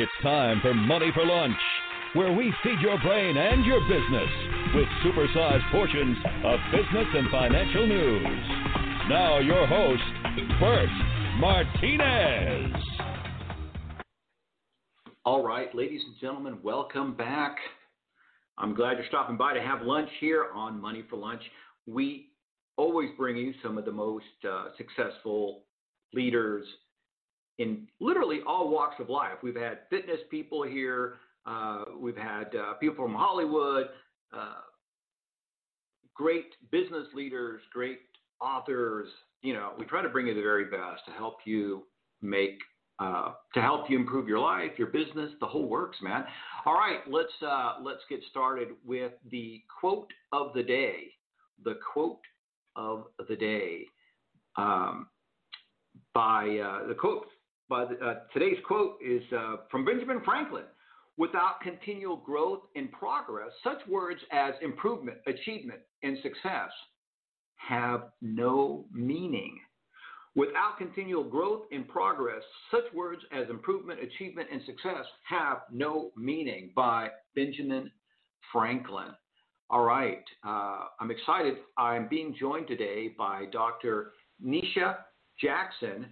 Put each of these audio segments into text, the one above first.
It's time for Money for Lunch, where we feed your brain and your business with supersized portions of business and financial news. Now, your host, Bert Martinez. All right, ladies and gentlemen, welcome back. I'm glad you're stopping by to have lunch here on Money for Lunch. We always bring you some of the most uh, successful leaders in literally all walks of life. We've had fitness people here, uh, we've had uh, people from Hollywood, uh, great business leaders, great authors. You know, we try to bring you the very best to help you make. Uh, to help you improve your life, your business, the whole works, man. All right, let's uh, let's get started with the quote of the day. The quote of the day um, by uh, the quote by the, uh, today's quote is uh, from Benjamin Franklin. Without continual growth and progress, such words as improvement, achievement, and success have no meaning. Without continual growth and progress, such words as improvement, achievement, and success have no meaning. By Benjamin Franklin. All right, uh, I'm excited. I'm being joined today by Dr. Nisha Jackson.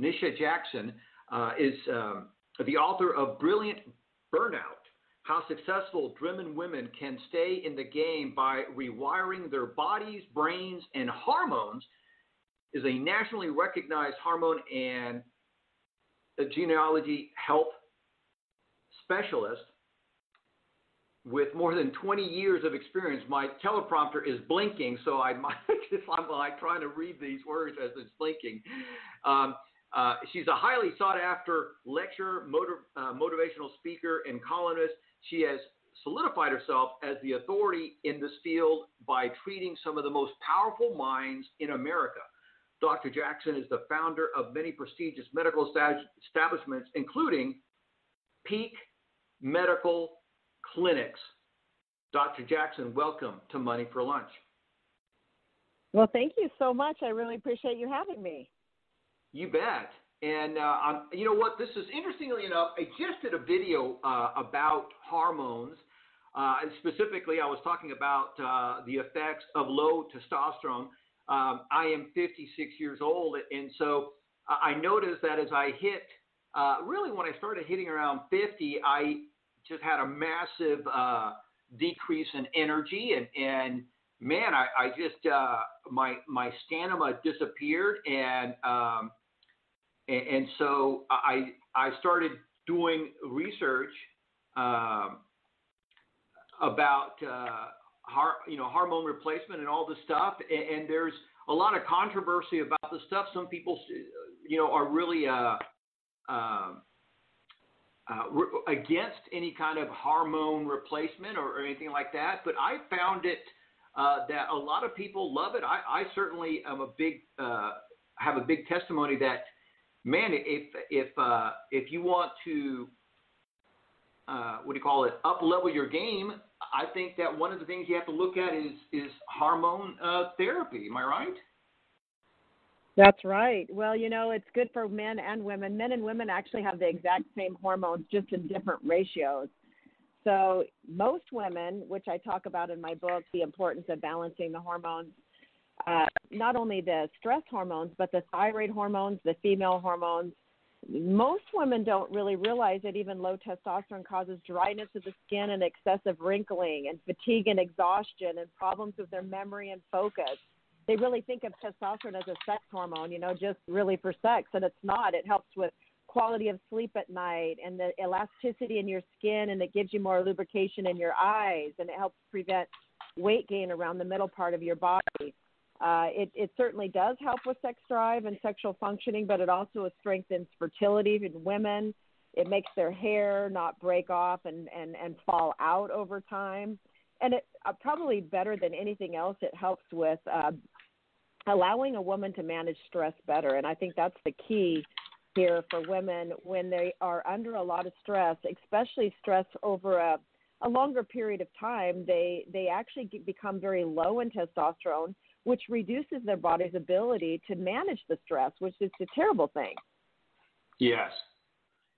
Nisha Jackson uh, is um, the author of Brilliant Burnout How Successful Driven Women Can Stay in the Game by Rewiring Their Bodies, Brains, and Hormones, is a nationally recognized hormone and genealogy health specialist with more than 20 years of experience, my teleprompter is blinking, so I might, I'm like trying to read these words as it's blinking. Um, uh, she's a highly sought after lecturer, motiv- uh, motivational speaker, and columnist. She has solidified herself as the authority in this field by treating some of the most powerful minds in America. Dr. Jackson is the founder of many prestigious medical establishments, including Peak Medical clinics. Dr. Jackson, welcome to Money for Lunch. Well, thank you so much. I really appreciate you having me. You bet. And uh, you know what? This is interestingly enough. I just did a video uh, about hormones. Uh, specifically, I was talking about uh, the effects of low testosterone. Um, I am 56 years old, and so I noticed that as I hit, uh, really when I started hitting around 50, I just had a massive uh, decrease in energy and and man, I, I just uh, my my stamina disappeared and um, and, so I I started doing research um, about uh, har, you know hormone replacement and all this stuff and, and, there's a lot of controversy about the stuff. Some people you know are really uh, um, uh, against any kind of hormone replacement or, or, anything like that, but I found it uh, that a lot of people love it. I, I certainly am a big uh, have a big testimony that man, if if uh, if you want to uh, what do you call it up level your game, I think that one of the things you have to look at is is hormone uh, therapy. Am I right? That's right. Well, you know, it's good for men and women. Men and women actually have the exact same hormones, just in different ratios. So, most women, which I talk about in my book, the importance of balancing the hormones, uh, not only the stress hormones, but the thyroid hormones, the female hormones. Most women don't really realize that even low testosterone causes dryness of the skin and excessive wrinkling and fatigue and exhaustion and problems with their memory and focus they really think of testosterone as a sex hormone, you know, just really for sex, and it's not. It helps with quality of sleep at night and the elasticity in your skin, and it gives you more lubrication in your eyes, and it helps prevent weight gain around the middle part of your body. Uh, it, it certainly does help with sex drive and sexual functioning, but it also strengthens fertility in women. It makes their hair not break off and, and, and fall out over time. And it uh, probably better than anything else, it helps with uh, allowing a woman to manage stress better. And I think that's the key here for women when they are under a lot of stress, especially stress over a, a longer period of time. They they actually become very low in testosterone, which reduces their body's ability to manage the stress, which is a terrible thing. Yes,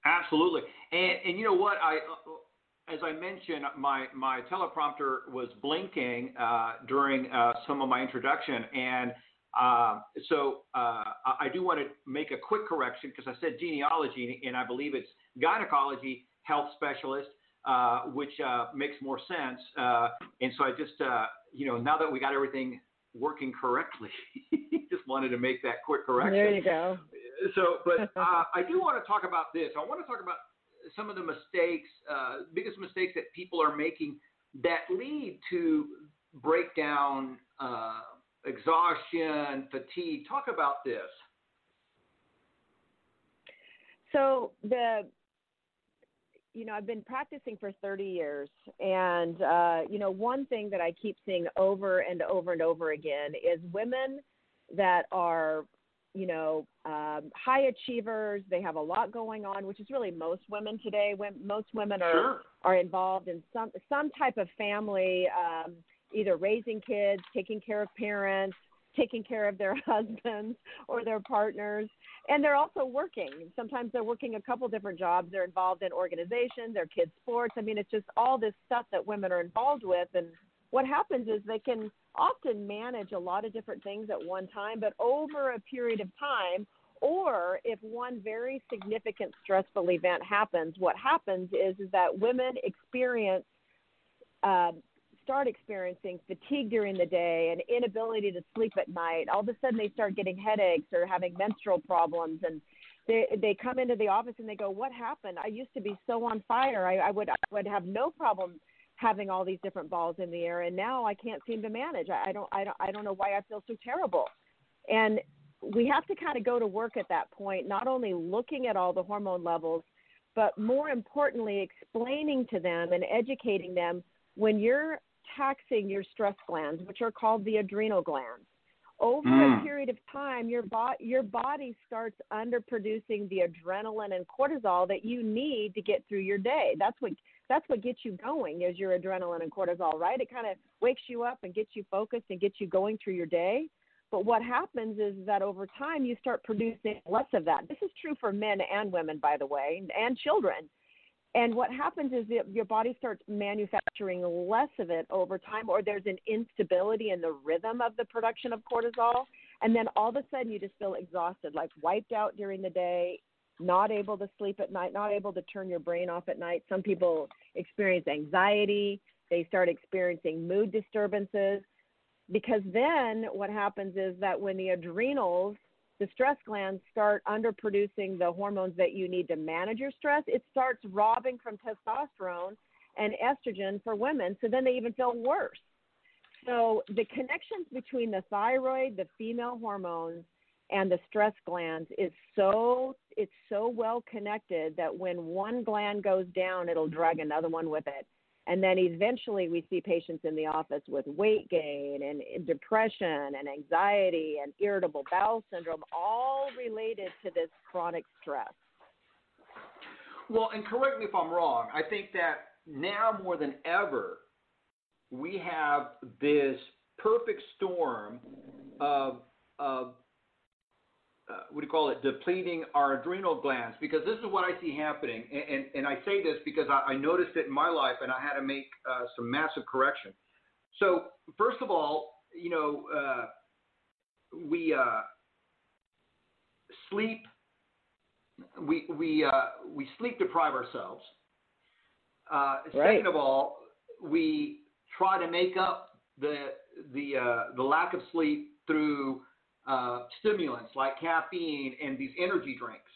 Absolutely, and and you know what I. As I mentioned, my, my teleprompter was blinking uh, during uh, some of my introduction, and uh, so uh, I do want to make a quick correction because I said genealogy, and I believe it's gynecology health specialist, uh, which uh, makes more sense. Uh, and so I just, uh, you know, now that we got everything working correctly, just wanted to make that quick correction. There you go. So, but uh, I do want to talk about this. I want to talk about some of the mistakes, uh, biggest mistakes that people are making that lead to breakdown uh, exhaustion, fatigue. Talk about this. So the you know, I've been practicing for 30 years, and uh, you know, one thing that I keep seeing over and over and over again is women that are, you know, um, high achievers. They have a lot going on, which is really most women today. When most women are sure. are involved in some some type of family. Um, either raising kids, taking care of parents, taking care of their husbands or their partners, and they're also working. Sometimes they're working a couple different jobs. They're involved in organizations, their kids' sports. I mean, it's just all this stuff that women are involved with. And what happens is they can often manage a lot of different things at one time, but over a period of time, or if one very significant stressful event happens, what happens is, is that women experience uh, start experiencing fatigue during the day and inability to sleep at night, all of a sudden they start getting headaches or having menstrual problems and they they come into the office and they go, "What happened? I used to be so on fire. I, I would I would have no problem having all these different balls in the air, and now I can't seem to manage. I, I don't I don't I don't know why I feel so terrible." And we have to kind of go to work at that point, not only looking at all the hormone levels, but more importantly, explaining to them and educating them when you're taxing your stress glands, which are called the adrenal glands. Over mm. a period of time, your, bo- your body starts underproducing the adrenaline and cortisol that you need to get through your day. That's what that's what gets you going is your adrenaline and cortisol, right? It kind of wakes you up and gets you focused and gets you going through your day. But what happens is that over time you start producing less of that. This is true for men and women, by the way, and children. And what happens is that your body starts manufacturing less of it over time, or there's an instability in the rhythm of the production of cortisol. And then all of a sudden, you just feel exhausted, like wiped out during the day, not able to sleep at night, not able to turn your brain off at night. Some people experience anxiety, they start experiencing mood disturbances. Because then what happens is that when the adrenals the stress glands start underproducing the hormones that you need to manage your stress, it starts robbing from testosterone and estrogen for women. So then they even feel worse. So the connections between the thyroid, the female hormones, and the stress glands is so it's so well connected that when one gland goes down, it'll drag another one with it. And then eventually we see patients in the office with weight gain and depression and anxiety and irritable bowel syndrome, all related to this chronic stress. Well, and correct me if I'm wrong. I think that now more than ever, we have this perfect storm of, of uh, what do you call it, depleting our adrenal glands because this is what I see happening. And, and, and I say this because I, I, noticed it in my life and I had to make uh, some massive correction. So, first of all, you know, uh, we uh, sleep, we, we, uh, we sleep deprive ourselves. Uh, right. Second of all, we try to make up the, the, the lack of sleep through uh, stimulants like caffeine and these energy drinks.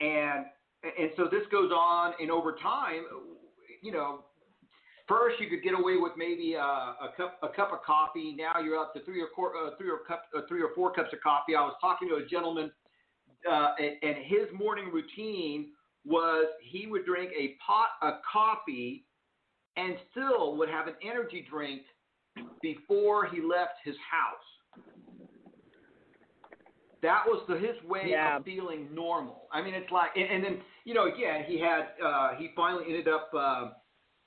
And and so this goes on, and over time, you know, first you could get away with maybe a, a cup a cup of coffee. Now you're up to three or four, uh, three or cup uh, three or four cups of coffee. I was talking to a gentleman, uh, and, and his morning routine was he would drink a pot of coffee, and still would have an energy drink before he left his house that was the, his way yeah. of feeling normal. I mean, it's like, and, and then you know, again, he had uh, he finally ended up uh,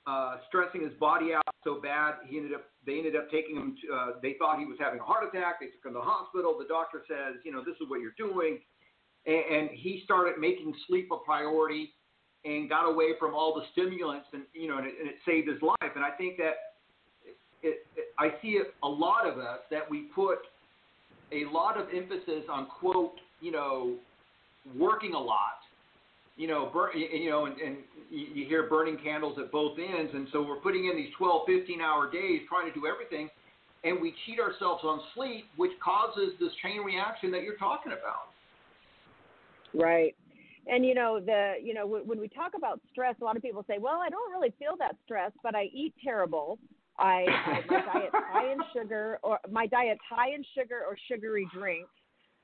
uh, stressing his body out so bad. He ended up they ended up taking him. To, uh, they thought he was having a heart attack. They took him to the hospital. The doctor says, you know, this is what you're doing. and, and he started making sleep a priority and got away from all the stimulants, and you know, and it, and it saved his life. And I think that it, it, I see it, a lot of us that we put a lot of emphasis on quote, you know, working a lot, you know, you know, and, and you hear burning candles at both ends, and so we're putting in these 12, 15 hour days trying to do everything, and we cheat ourselves on sleep, which causes this chain reaction that you're talking about. Right. And you know the you know when we talk about stress, a lot of people say, "Well, I don't really feel that stress, but I eat terrible. I, I my diet's high in sugar, or my diet's high in sugar or sugary drinks,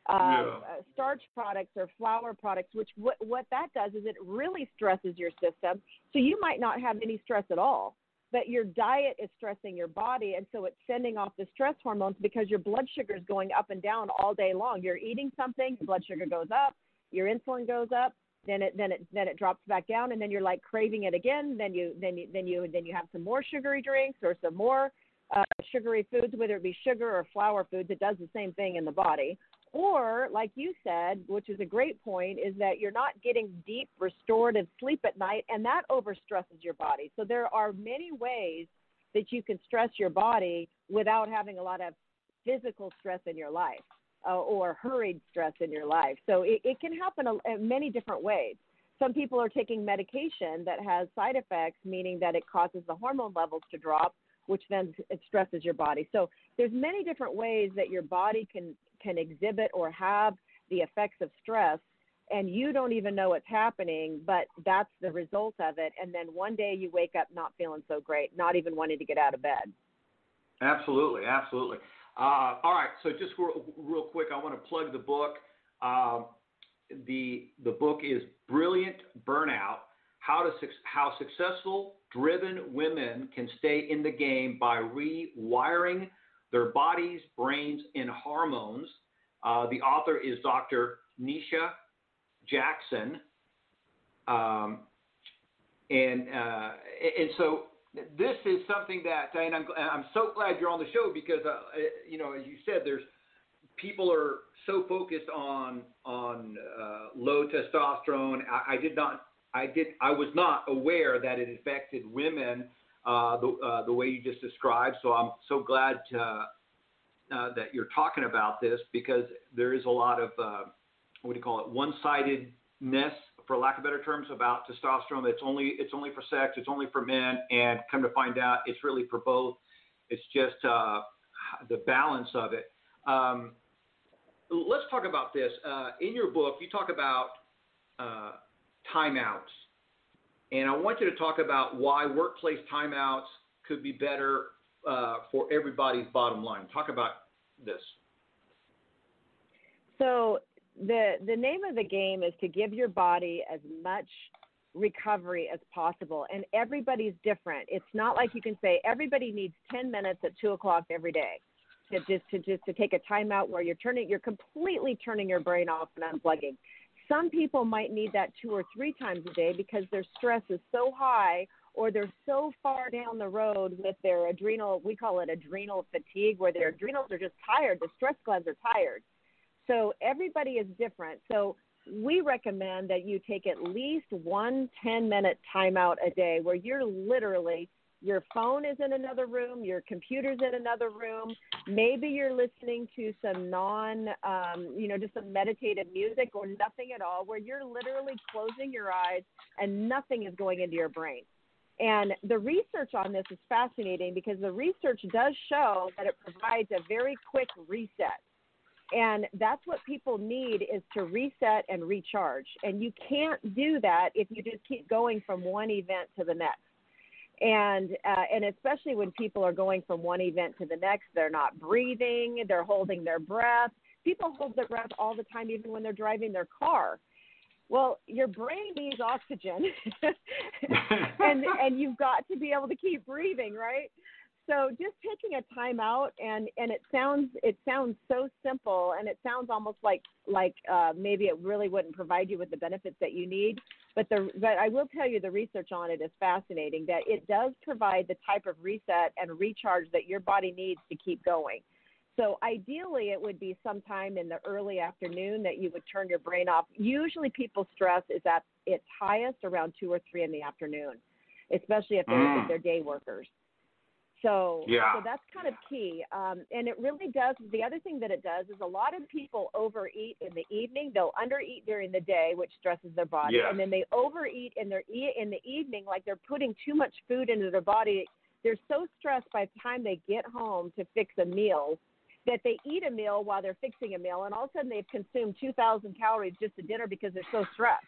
uh, yeah. uh, starch products or flour products. Which what what that does is it really stresses your system. So you might not have any stress at all, but your diet is stressing your body, and so it's sending off the stress hormones because your blood sugar is going up and down all day long. You're eating something, blood sugar goes up, your insulin goes up, then it then it then it drops back down and then you're like craving it again then you then you then you then you have some more sugary drinks or some more uh, sugary foods whether it be sugar or flour foods it does the same thing in the body. Or like you said which is a great point is that you're not getting deep restorative sleep at night and that overstresses your body. So there are many ways that you can stress your body without having a lot of physical stress in your life uh, or hurried stress in your life. So it, it can happen in many different ways. Some people are taking medication that has side effects, meaning that it causes the hormone levels to drop, which then stresses your body. So there's many different ways that your body can can exhibit or have the effects of stress and you don't even know it's happening, but that's the result of it. And then one day you wake up not feeling so great, not even wanting to get out of bed. Absolutely, absolutely. Uh, all right, so just real, real, quick, I want to plug the book. Uh, the the book is Brilliant Burnout: How to How Successful Driven Women Can Stay in the Game by Rewiring Their Bodies, Brains, and Hormones. Uh, the author is Dr. Nisha Jackson. Um, and uh, and so this is something that, and I'm, I'm so glad you're on the show because, uh, you know, as you said, there's people are so focused on on uh, low testosterone. I, I, did not, I did, I was not aware that it affected women uh, the uh, the way you just described. So I'm so glad to, uh, that you're talking about this because there is a lot of uh, what do you call it, one-sidedness for lack of better terms, about testosterone. It's only it's only for sex. It's only for men. And come to find out, it's really for both. It's just uh, the balance of it. Um, let's talk about this. Uh, in your book, you talk about uh, timeouts, and I want you to talk about why workplace timeouts could be better uh, for everybody's bottom line. Talk about this. So the the name of the game is to give your body as much recovery as possible and everybody's different. It's not like you can say everybody needs 10 minutes at 2 o'clock every day to just to just to take a timeout where you're turning you're completely turning your brain off and unplugging. Some people might need that two or three times a day because their stress is so high or they're so far down the road with their adrenal we call it adrenal fatigue where their adrenals are just tired the stress glands are tired so everybody is different. So we recommend that you take at least one 10 minute timeout a day where you're literally your phone is in another room, your computer's in another room. Maybe you're listening to some non, um, you know, just some meditative music or nothing at all, where you're literally closing your eyes and nothing is going into your brain. And the research on this is fascinating because the research does show that it provides a very quick reset. And that's what people need is to reset and recharge. And you can't do that if you just keep going from one event to the next. And uh, and especially when people are going from one event to the next, they're not breathing, they're holding their breath. People hold their breath all the time, even when they're driving their car. Well, your brain needs oxygen, and and you've got to be able to keep breathing, right? So just taking a time out and and it sounds it sounds so simple and it sounds almost like like uh, maybe it really wouldn't provide you with the benefits that you need but the but I will tell you the research on it is fascinating that it does provide the type of reset and recharge that your body needs to keep going So ideally, it would be sometime in the early afternoon that you would turn your brain off. Usually, people's stress is at its highest around two or three in the afternoon, especially if they're, mm. if they're day workers. So, yeah. so that's kind of key. Um, and it really does. The other thing that it does is a lot of people overeat in the evening. They'll undereat during the day, which stresses their body, and then they overeat in their e- in the evening, like they're putting too much food into their body. They're so stressed by the time they get home to fix a meal that they eat a meal while they're fixing a meal, and all of a sudden they've consumed 2,000 calories just at dinner because they're so stressed.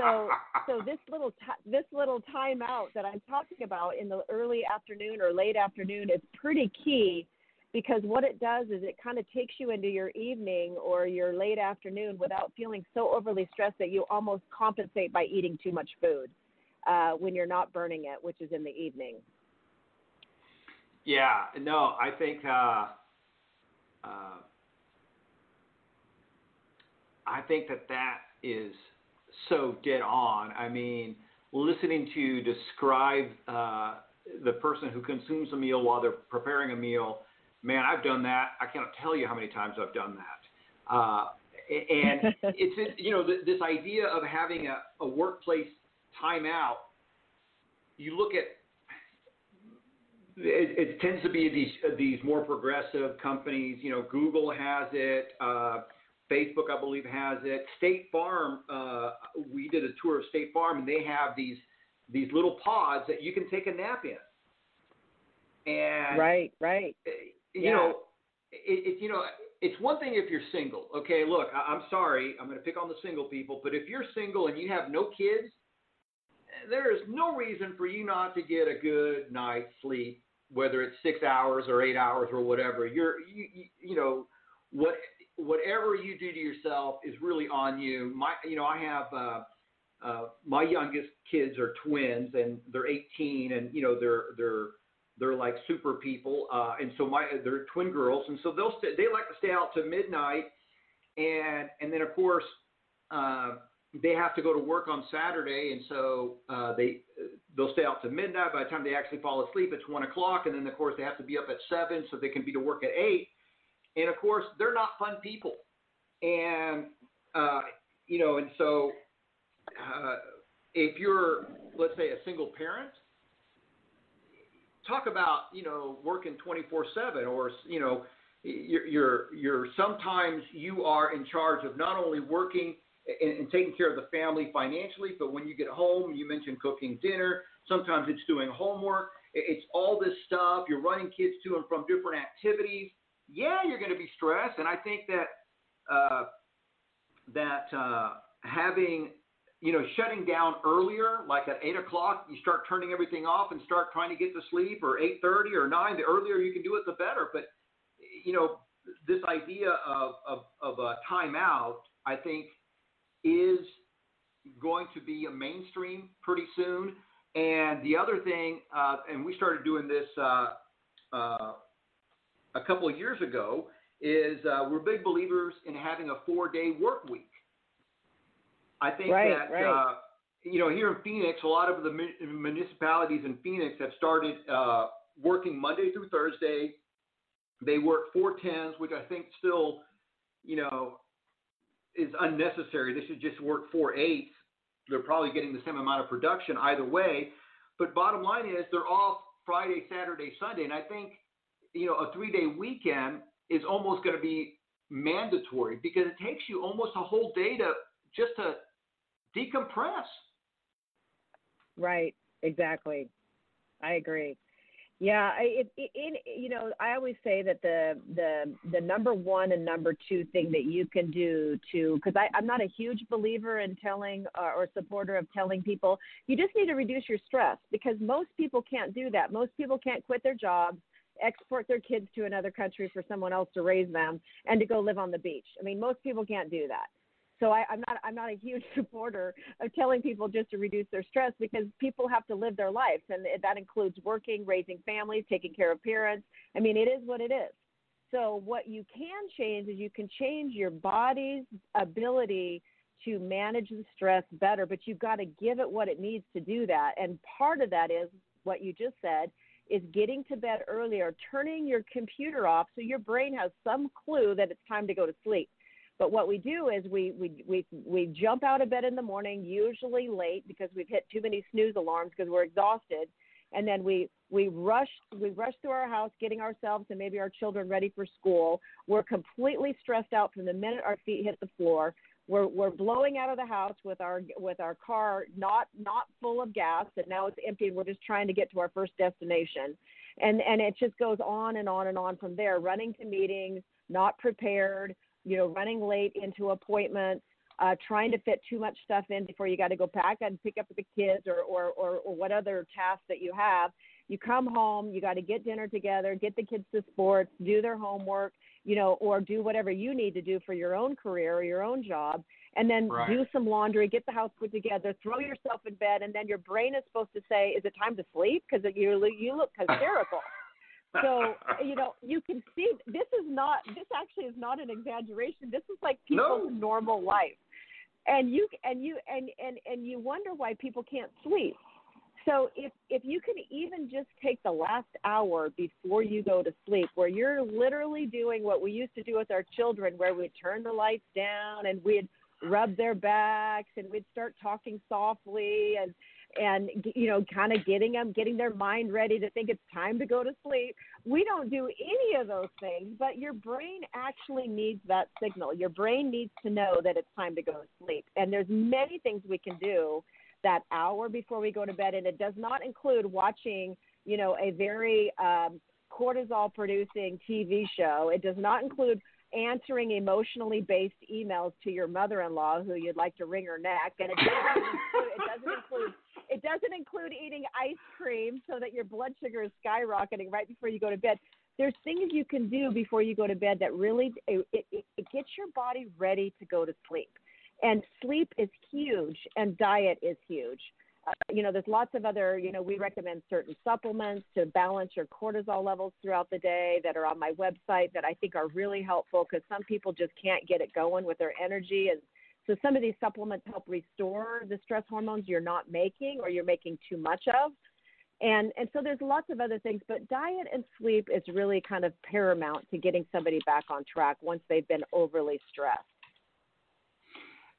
So, so this little t- this little timeout that I'm talking about in the early afternoon or late afternoon is pretty key because what it does is it kind of takes you into your evening or your late afternoon without feeling so overly stressed that you almost compensate by eating too much food uh, when you're not burning it, which is in the evening. Yeah, no, I think uh, uh, I think that that is so dead on. I mean, listening to describe uh, the person who consumes a meal while they're preparing a meal, man, I've done that. I cannot tell you how many times I've done that. Uh, and it's you know this idea of having a, a workplace timeout. You look at it, it, tends to be these these more progressive companies. You know, Google has it. Uh, Facebook, I believe, has it. State Farm. Uh, we did a tour of State Farm, and they have these these little pods that you can take a nap in. And right, right. Eh, you yeah. know, it, it, you know, it's one thing if you're single. Okay, look, I, I'm sorry, I'm going to pick on the single people, but if you're single and you have no kids, there is no reason for you not to get a good night's sleep, whether it's six hours or eight hours or whatever. You're, you, you, you know, what whatever you do to yourself is really on you. My, you know, I have uh, uh, my youngest kids are twins, and they're 18, and you know, they're they're they're like super people, uh, and so my they're twin girls, and so they'll stay, they like to stay out to midnight, and and then of course. Uh, they have to go to work on Saturday, and so uh, they they'll stay out to midnight. By the time they actually fall asleep, it's one o'clock, and then of course they have to be up at seven so they can be to work at eight. And of course, they're not fun people, and uh, you know, and so uh, if you're, let's say, a single parent, talk about you know working 24/7, or you know, you're, you're you're sometimes you are in charge of not only working and, and taking care of the family financially, but when you get home, you mentioned cooking dinner. Sometimes it's doing homework. It's all this stuff. You're running kids to and from different activities yeah, you're going to be stressed. And I think that uh, that uh, having you know shutting down earlier, like at eight o'clock, you start turning everything off and start trying to get to sleep, or eight thirty or nine. The earlier you can do it, the better. But you know this idea of of, of a timeout, I think, is going to be a mainstream pretty soon. And the other thing, uh, and we started doing this uh, uh, a couple of years ago is uh, we're big believers in having a four day work week. I think right, that, right. Uh, you know, here in Phoenix, a lot of the municipalities in Phoenix have started uh, working Monday through Thursday. They work four tens, which I think still, you know, is unnecessary. They should just work four eights. They're probably getting the same amount of production either way. But bottom line is they're off Friday, Saturday, Sunday. And I think you know, a three day weekend is almost going to be mandatory because it takes you almost a whole day to just to decompress. Right. Exactly. I agree. Yeah, it, it, it, you know, I always say that the the the number one and number two thing that you can do to, because I'm not a huge believer in telling uh, or supporter of telling people you just need to reduce your stress because most people can't do that. Most people can't quit their jobs export their kids to another country for someone else to raise them and to go live on the beach. I mean, most people can't do that. So I, I'm not I'm not a huge supporter of telling people just to reduce their stress because people have to live their lives and that includes working, raising families, taking care of parents. I mean, it is what it is. So what you can change is you can change your body's ability to manage the stress better, but you've got to give it what it needs to do that. And part of that is what you just said is getting to bed earlier, turning your computer off so your brain has some clue that it's time to go to sleep. But what we do is we we we we jump out of bed in the morning, usually late because we've hit too many snooze alarms because we're exhausted, and then we we rush we rush through our house, getting ourselves and maybe our children ready for school. We're completely stressed out from the minute our feet hit the floor. We're we're blowing out of the house with our with our car not not full of gas, and now it's empty, and we're just trying to get to our first destination, and and it just goes on and on and on from there. Running to meetings, not prepared you know, running late into appointments, uh, trying to fit too much stuff in before you got to go back and pick up the kids or, or, or, or what other tasks that you have. You come home, you got to get dinner together, get the kids to sports, do their homework, you know, or do whatever you need to do for your own career or your own job, and then right. do some laundry, get the house put together, throw yourself in bed, and then your brain is supposed to say, "Is it time to sleep?" Because you you look hysterical so you know you can see this is not this actually is not an exaggeration this is like people's no. normal life and you and you and and and you wonder why people can't sleep so if if you can even just take the last hour before you go to sleep where you're literally doing what we used to do with our children where we'd turn the lights down and we'd rub their backs and we'd start talking softly and and you know kind of getting them getting their mind ready to think it's time to go to sleep. We don't do any of those things but your brain actually needs that signal. Your brain needs to know that it's time to go to sleep. And there's many things we can do that hour before we go to bed and it does not include watching you know a very um, cortisol producing tv show it does not include answering emotionally based emails to your mother-in-law who you'd like to wring her neck and it doesn't include, it doesn't include it doesn't include eating ice cream so that your blood sugar is skyrocketing right before you go to bed. There's things you can do before you go to bed that really it, it, it gets your body ready to go to sleep. And sleep is huge, and diet is huge. Uh, you know, there's lots of other, you know, we recommend certain supplements to balance your cortisol levels throughout the day that are on my website that I think are really helpful because some people just can't get it going with their energy and so some of these supplements help restore the stress hormones you're not making or you're making too much of. And and so there's lots of other things, but diet and sleep is really kind of paramount to getting somebody back on track once they've been overly stressed.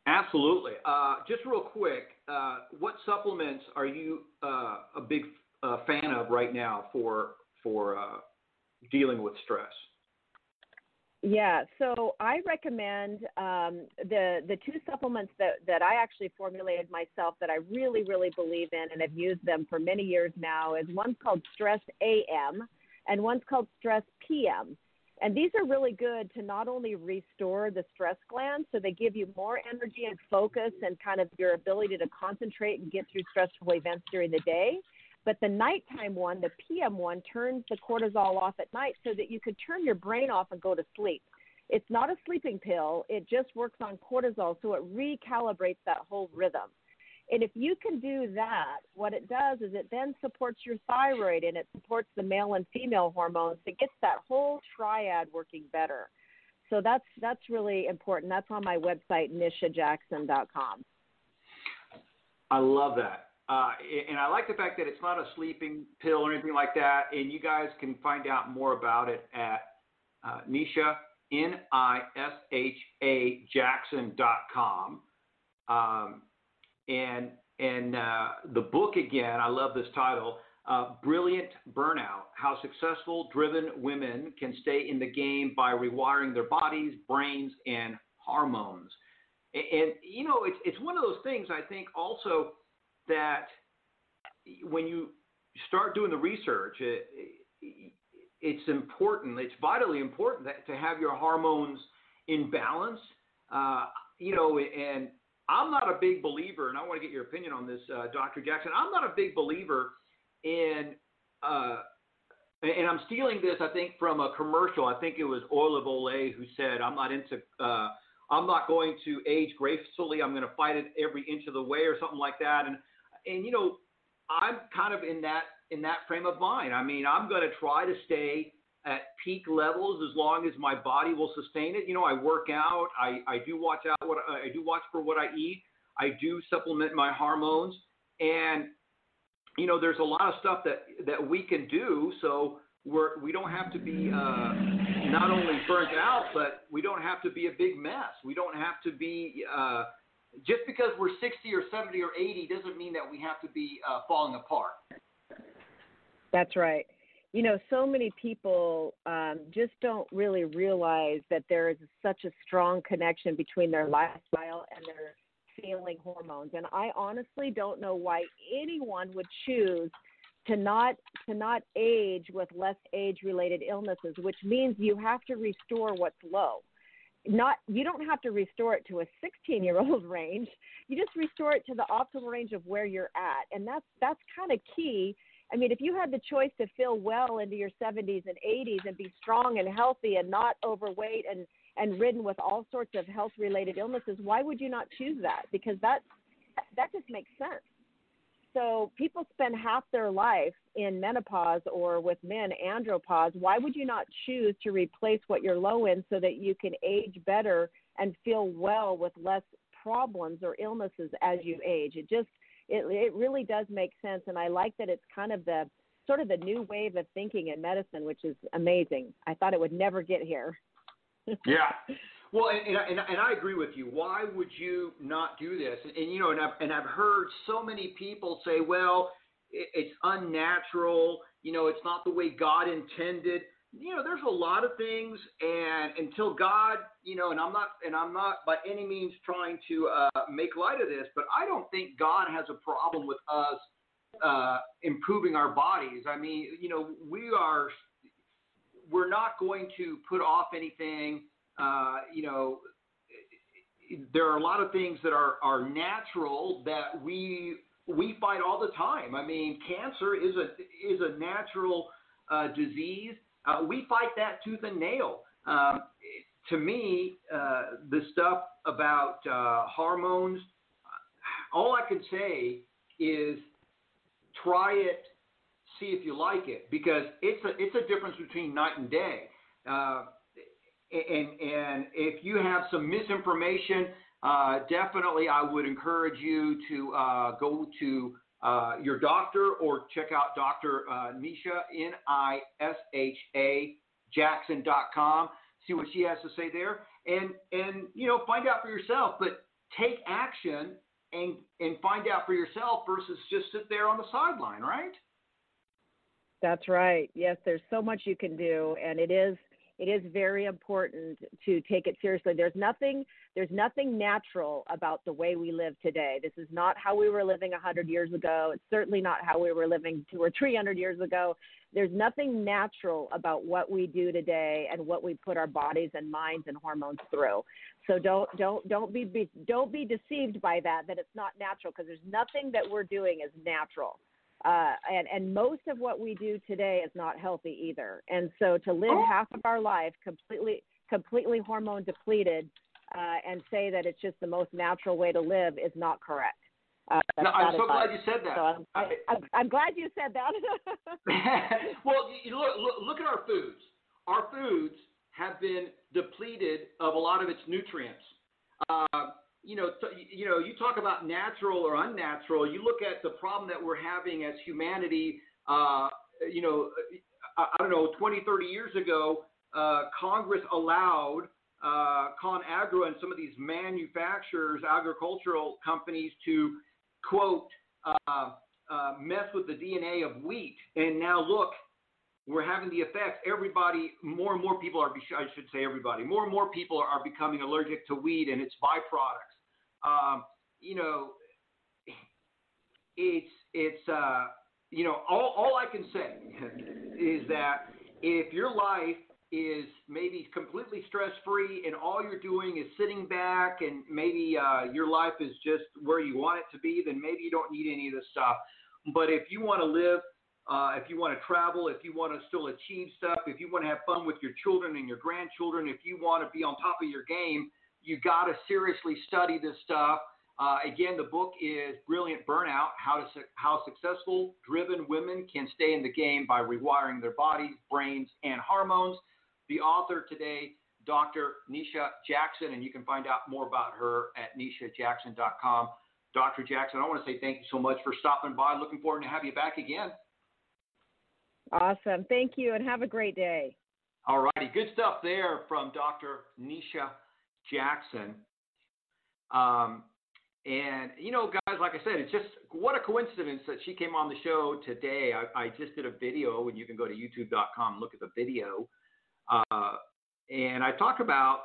Absolutely. Uh, just real quick, uh, what supplements are you uh, a big uh, fan of right now for for uh, dealing with stress? Yeah, so I recommend um, the the two supplements that that I actually formulated myself that I really really believe in and have used them for many years now is one's called Stress AM and one's called Stress PM. And these are really good to not only restore the stress glands, so they give you more energy and focus and kind of your ability to concentrate and get through stressful events during the day, but the nighttime one, the PM one, turns the cortisol off at night so that you could turn your brain off and go to sleep. It's not a sleeping pill, it just works on cortisol, so it recalibrates that whole rhythm. And if you can do that, what it does is it then supports your thyroid and it supports the male and female hormones. It gets that whole triad working better. So that's that's really important. That's on my website, nishajackson.com. I love that. Uh, and I like the fact that it's not a sleeping pill or anything like that. And you guys can find out more about it at uh, Nisha, N I S H A Jackson.com. Um, and and uh, the book, again, I love this title uh, Brilliant Burnout How Successful Driven Women Can Stay in the Game by Rewiring Their Bodies, Brains, and Hormones. And, and you know, it's, it's one of those things I think also that when you start doing the research, it, it's important, it's vitally important that, to have your hormones in balance. Uh, you know, and I'm not a big believer, and I want to get your opinion on this, uh, Dr. Jackson. I'm not a big believer in, uh, and I'm stealing this, I think, from a commercial. I think it was of Olay who said, "I'm not into, uh, I'm not going to age gracefully. I'm going to fight it every inch of the way," or something like that. And and you know, I'm kind of in that in that frame of mind. I mean, I'm going to try to stay at peak levels as long as my body will sustain it. You know, I work out. I, I do watch out what I do watch for what I eat. I do supplement my hormones, and you know, there's a lot of stuff that that we can do. So we're we don't have to be uh, not only burnt out, but we don't have to be a big mess. We don't have to be uh, just because we're 60 or 70 or 80 doesn't mean that we have to be uh, falling apart. That's right. You know, so many people um, just don't really realize that there is such a strong connection between their lifestyle and their feeling hormones. And I honestly don't know why anyone would choose to not to not age with less age related illnesses, which means you have to restore what's low. Not you don't have to restore it to a 16 year old range. You just restore it to the optimal range of where you're at, and that's that's kind of key. I mean, if you had the choice to feel well into your 70s and 80s and be strong and healthy and not overweight and and ridden with all sorts of health related illnesses, why would you not choose that? Because that that just makes sense. So people spend half their life in menopause or with men andropause. Why would you not choose to replace what you're low in so that you can age better and feel well with less problems or illnesses as you age? It just it it really does make sense and I like that it's kind of the sort of the new wave of thinking in medicine, which is amazing. I thought it would never get here. yeah. Well, and, and, and I agree with you. Why would you not do this? And, and you know, and I've, and I've heard so many people say, well, it, it's unnatural. You know, it's not the way God intended. You know, there's a lot of things, and until God, you know, and I'm not, and I'm not by any means trying to uh, make light of this, but I don't think God has a problem with us uh, improving our bodies. I mean, you know, we are, we're not going to put off anything uh, you know, there are a lot of things that are, are natural that we we fight all the time. I mean, cancer is a is a natural uh, disease. Uh, we fight that tooth and nail. Um, to me, uh, the stuff about uh, hormones, all I can say is try it, see if you like it, because it's a it's a difference between night and day. Uh, and, and if you have some misinformation, uh, definitely I would encourage you to uh, go to uh, your doctor or check out Dr. Uh, Nisha, N I S H A, Jackson.com. See what she has to say there. And, and, you know, find out for yourself, but take action and, and find out for yourself versus just sit there on the sideline, right? That's right. Yes, there's so much you can do, and it is it is very important to take it seriously. There's nothing there's nothing natural about the way we live today. This is not how we were living 100 years ago. It's certainly not how we were living 2 or 300 years ago. There's nothing natural about what we do today and what we put our bodies and minds and hormones through. So don't don't don't be, be don't be deceived by that that it's not natural because there's nothing that we're doing is natural uh, and and most of what we do today is not healthy either. And so to live oh. half of our life completely completely hormone depleted uh, and say that it's just the most natural way to live is not correct. Uh, no, I'm so glad you said that. So I'm, I, I'm, I'm glad you said that. well, you look, look, look at our foods. Our foods have been depleted of a lot of its nutrients. Uh, you know, t- you know, you talk about natural or unnatural. You look at the problem that we're having as humanity. Uh, you know, I, I don't know, 20, 30 years ago, uh, Congress allowed uh, ConAgra and some of these manufacturers, agricultural companies, to quote uh, uh, mess with the DNA of wheat. And now look, we're having the effects. Everybody, more and more people are, I should say everybody, more and more people are, becoming allergic to weed and its byproducts. Um, you know, it's, it's, uh, you know, all, all I can say is that if your life is maybe completely stress free and all you're doing is sitting back and maybe uh, your life is just where you want it to be, then maybe you don't need any of this stuff. But if you want to live uh, if you want to travel, if you want to still achieve stuff, if you want to have fun with your children and your grandchildren, if you want to be on top of your game, you got to seriously study this stuff. Uh, again, the book is Brilliant Burnout How, to, How Successful Driven Women Can Stay in the Game by Rewiring Their Bodies, Brains, and Hormones. The author today, Dr. Nisha Jackson, and you can find out more about her at nishajackson.com. Dr. Jackson, I want to say thank you so much for stopping by. Looking forward to have you back again. Awesome. Thank you, and have a great day. All righty. Good stuff there from Dr. Nisha Jackson. Um, and, you know, guys, like I said, it's just what a coincidence that she came on the show today. I, I just did a video, and you can go to youtube.com and look at the video. Uh, and I talk about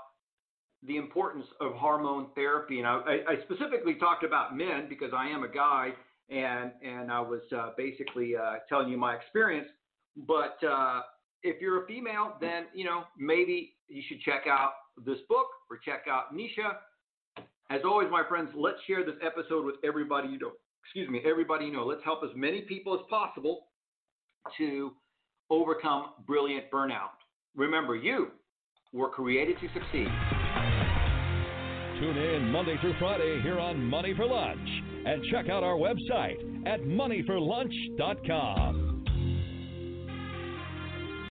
the importance of hormone therapy. And I, I specifically talked about men because I am a guy, and, and I was uh, basically uh, telling you my experience. But uh, if you're a female, then, you know, maybe you should check out this book or check out Nisha as always, my friends, let's share this episode with everybody you know. Excuse me, everybody you know. Let's help as many people as possible to overcome brilliant burnout. Remember, you were created to succeed. Tune in Monday through Friday here on Money for Lunch and check out our website at moneyforlunch.com.